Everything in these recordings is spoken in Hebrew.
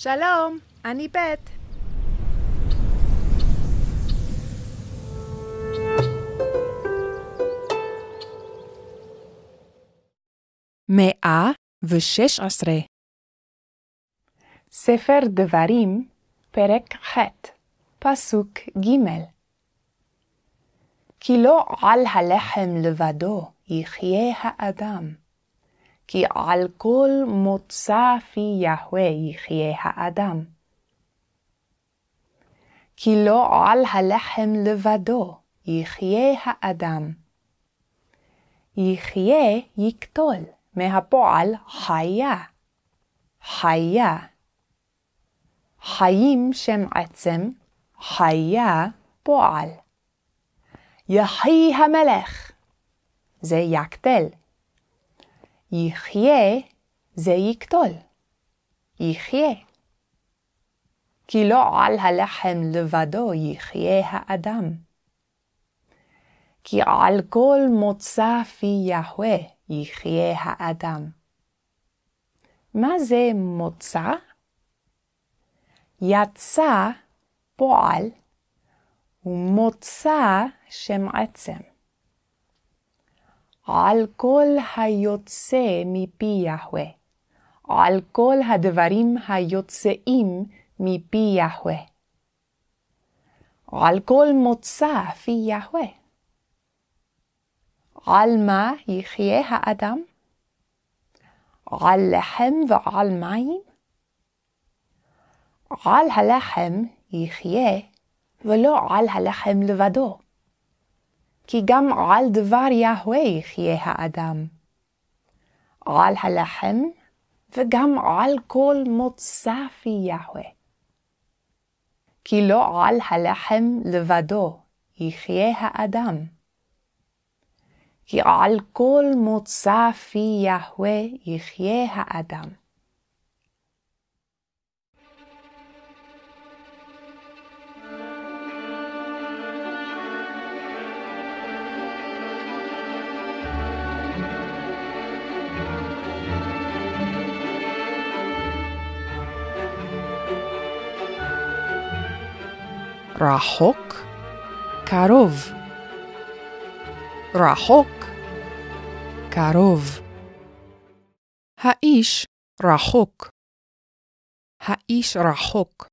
שלום, אני בית. מאה ושש עשרה. ספר דברים, פרק ח', פסוק ג' כי לא על הלחם לבדו יחיה האדם, כי על כל מוצא פי יהוה יחיה האדם. כי לא על הלחם לבדו יחיה האדם. יחיה יקטול. מהפועל חיה, חיה. חיים שם עצם, חיה פועל. יחי המלך, זה יקטל. יחיה, זה יקטול. יחיה. כי לא על הלחם לבדו יחיה האדם. כי על כל מוצא פי יהוה יחיה האדם. מה זה מוצא? יצא פועל ומוצא שם עצם. על כל היוצא מפי יהוה, על כל הדברים היוצאים מפי יהוה, על כל מוצא פי יהוה. על מה יחיה האדם? על לחם ועל מים? על הלחם יחיה, ולא על הלחם לבדו. כי גם על דבר יהוה יחיה האדם. על הלחם וגם על כל מוצא פי יהוה. כי לא על הלחם לבדו יחיה האדם. כי על כל מוצא פי יהוה יחיה האדם. רחוק, קרוב. רחוק, קרוב. האיש רחוק. האיש רחוק.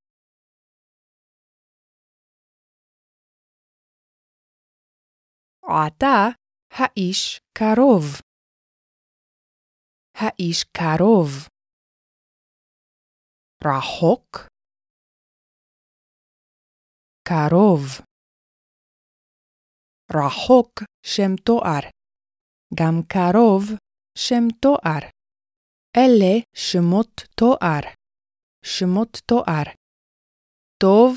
עתה האיש קרוב. האיש קרוב. רחוק, קרוב. רחוק שם תואר. גם קרוב שם תואר. אלה שמות תואר. שמות תואר. טוב,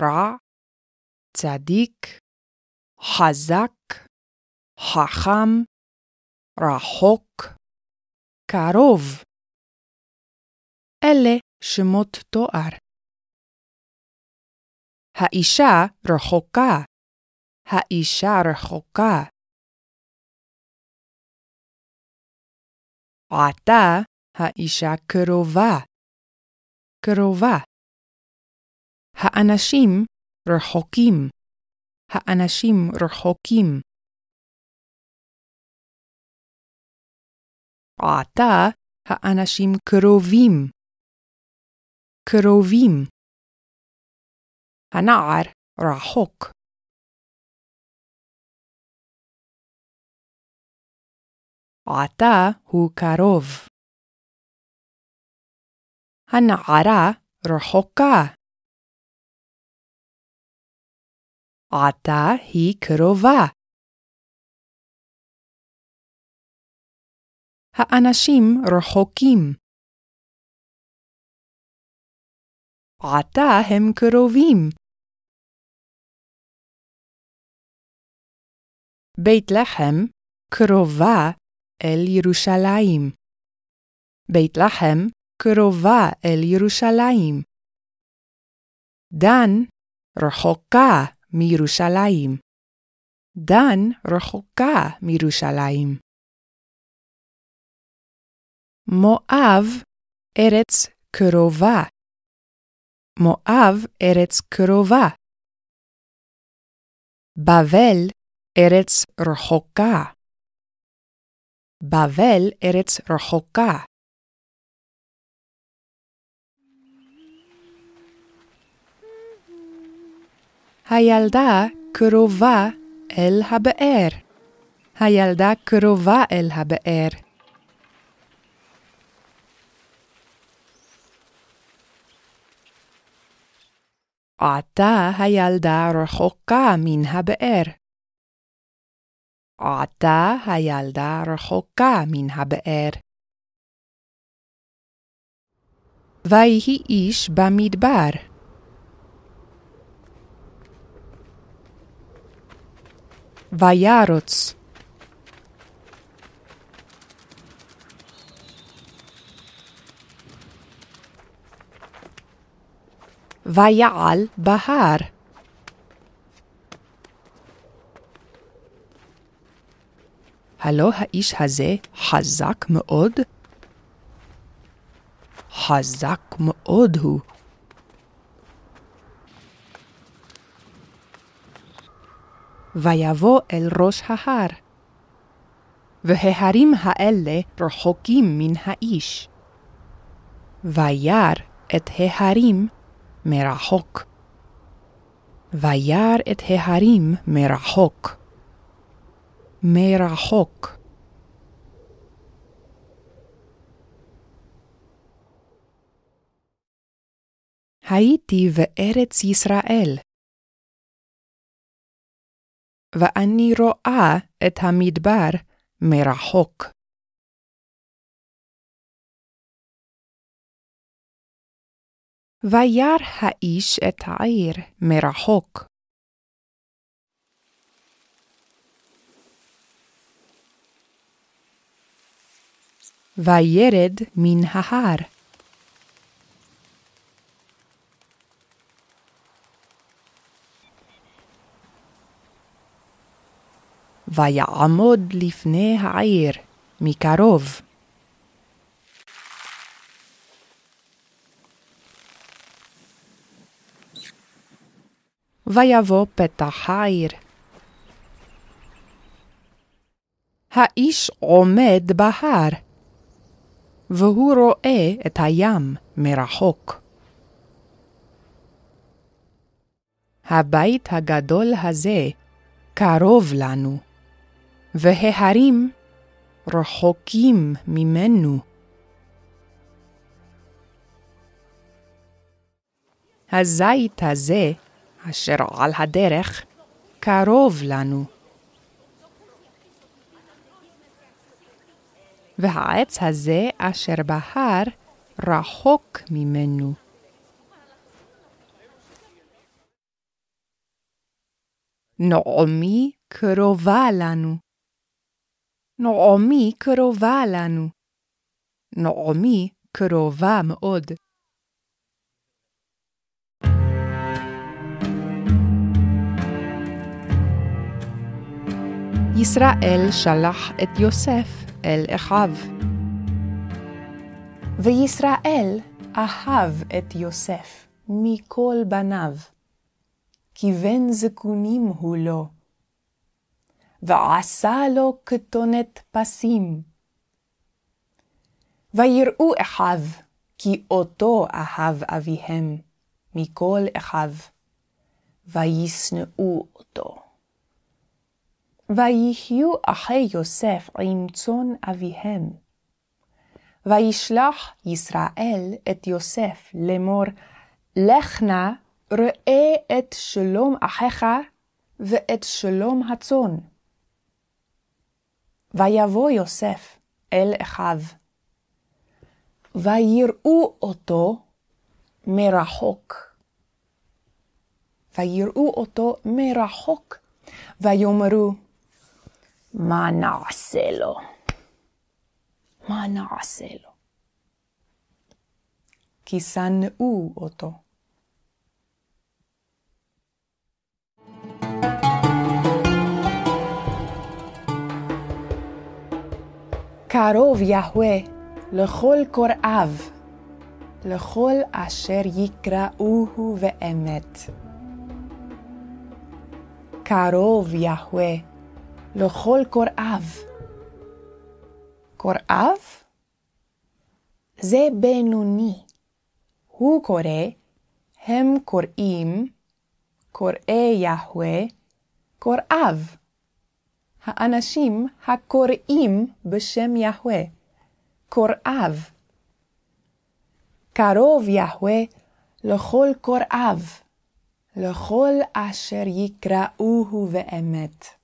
רע, צדיק, חזק, חכם, רחוק, קרוב. אלה שמות תואר. האישה רחוקה. האישה רחוקה. עתה האישה קרובה. קרובה. האנשים רחוקים. האנשים רחוקים. עתה האנשים קרובים. קרובים. הנער רחוק. עתה הוא קרוב. הנערה רחוקה. עתה היא קרובה. האנשים רחוקים. עתה הם קרובים. בית לחם קרובה אל ירושלים. בית לחם קרובה אל ירושלים. דן רחוקה מירושלים. דן רחוקה מירושלים. מואב, ארץ קרובה. מואב ארץ קרובה. בבל ארץ רחוקה. בבל ארץ רחוקה. הילדה קרובה אל הבאר. הילדה קרובה אל הבאר. עתה הילדה רחוקה מן הבאר. עתה הילדה רחוקה מן הבאר. ויהי איש במדבר. וירוץ. ויעל בהר. הלא האיש הזה חזק מאוד? חזק מאוד הוא. ויבוא אל ראש ההר. וההרים האלה רחוקים מן האיש. וירא את ההרים מרחוק. וירא את ההרים מרחוק. מרחוק. הייתי בארץ ישראל. ואני רואה את המדבר מרחוק. וירא האיש את העיר מרחוק. וירד מן ההר. ויעמוד לפני העיר מקרוב. ויבוא פתח העיר. האיש עומד בהר, והוא רואה את הים מרחוק. הבית הגדול הזה קרוב לנו, וההרים רחוקים ממנו. הזית הזה אשר על הדרך קרוב לנו. והעץ הזה אשר בהר רחוק ממנו. נעמי קרובה לנו. נעמי קרובה לנו. נעמי קרובה מאוד. ישראל שלח את יוסף אל אחיו. וישראל אהב את יוסף מכל בניו, כי בן זקונים הוא לו, ועשה לו כתונת פסים. ויראו אחיו, כי אותו אהב אביהם מכל אחיו, וישנאו אותו. ויחיו אחי יוסף עם צאן אביהם. וישלח ישראל את יוסף לאמור, לך נא ראה את שלום אחיך ואת שלום הצאן. ויבוא יוסף אל אחיו, ויראו אותו מרחוק. ויראו אותו מרחוק, ויאמרו, מה נעשה לו? מה נעשה לו? כי שנאו אותו. קרוב יהוה לכל קוראיו, לכל אשר יקראוהו באמת. קרוב יהוה לכל קוראיו. קוראיו? זה בינוני. הוא קורא, הם קוראים, קוראי יהוה, קוראיו. האנשים הקוראים בשם יהוה, קוראיו. קרוב יהוה לכל קוראיו, לכל אשר יקראוהו באמת.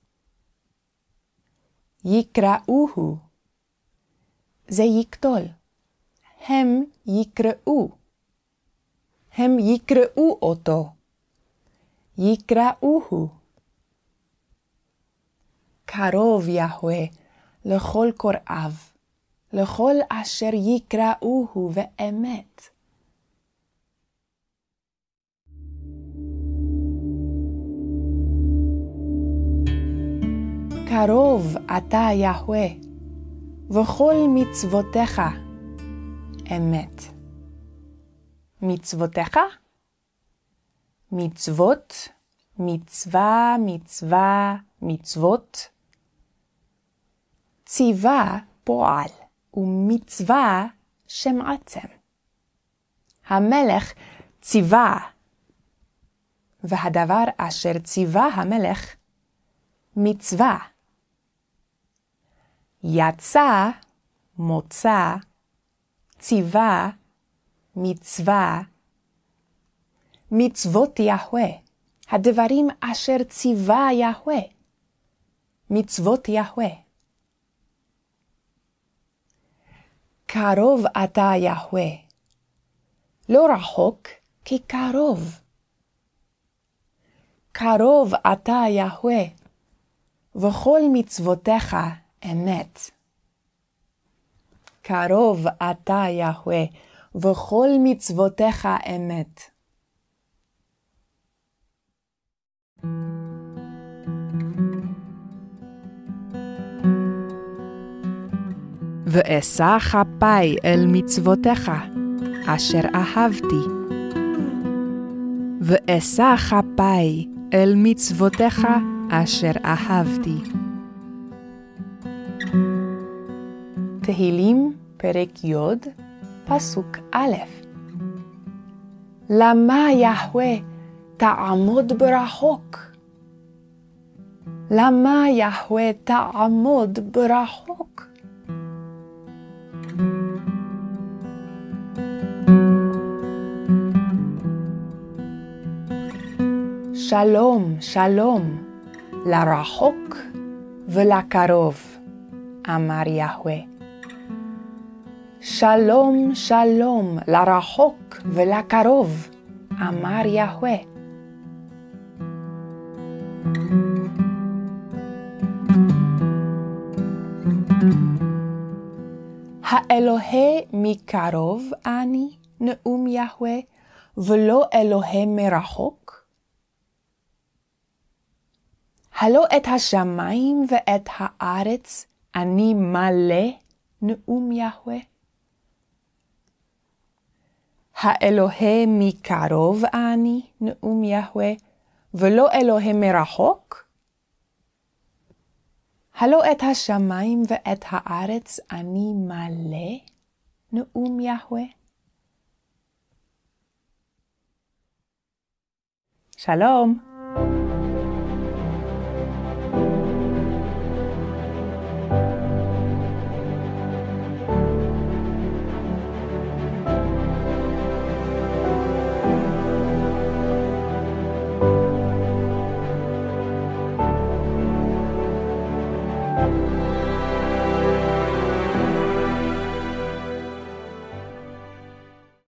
יקראוהו, זה יקטול. הם יקראו. הם יקראו אותו. יקראוהו. קרוב יהוה לכל קוראיו, לכל אשר יקראוהו באמת. קרוב אתה יהוה, וכל מצוותיך אמת. מצוותיך? מצוות, מצווה, מצווה, מצוות. ציווה פועל, ומצווה שם עצם. המלך ציווה, והדבר אשר ציווה המלך, מצווה. יצא, מוצא, ציווה, מצווה. מצוות יהוה, הדברים אשר ציווה יהוה. מצוות יהוה. קרוב אתה יהוה, לא רחוק כי קרוב. קרוב אתה יהוה, וכל מצוותיך אמת. קרוב אתה יהוה, וכל מצוותיך אמת. ואשא כפי אל מצוותיך, אשר אהבתי. ואשא כפי אל מצוותיך, אשר אהבתי. תהילים, פרק י', פסוק א'. למה יהוה תעמוד ברחוק? למה יהוה תעמוד ברחוק? שלום, שלום, לרחוק ולקרוב, אמר יהוה. שלום, שלום, לרחוק ולקרוב, אמר יהוה. האלוהי מקרוב אני, נאום יהוה, ולא אלוהי מרחוק? הלא את השמיים ואת הארץ אני מלא, נאום יהוה? האלוהי מקרוב אני, נאום יהוה, ולא אלוהי מרחוק? הלא את השמיים ואת הארץ אני מלא, נאום יהוה? שלום.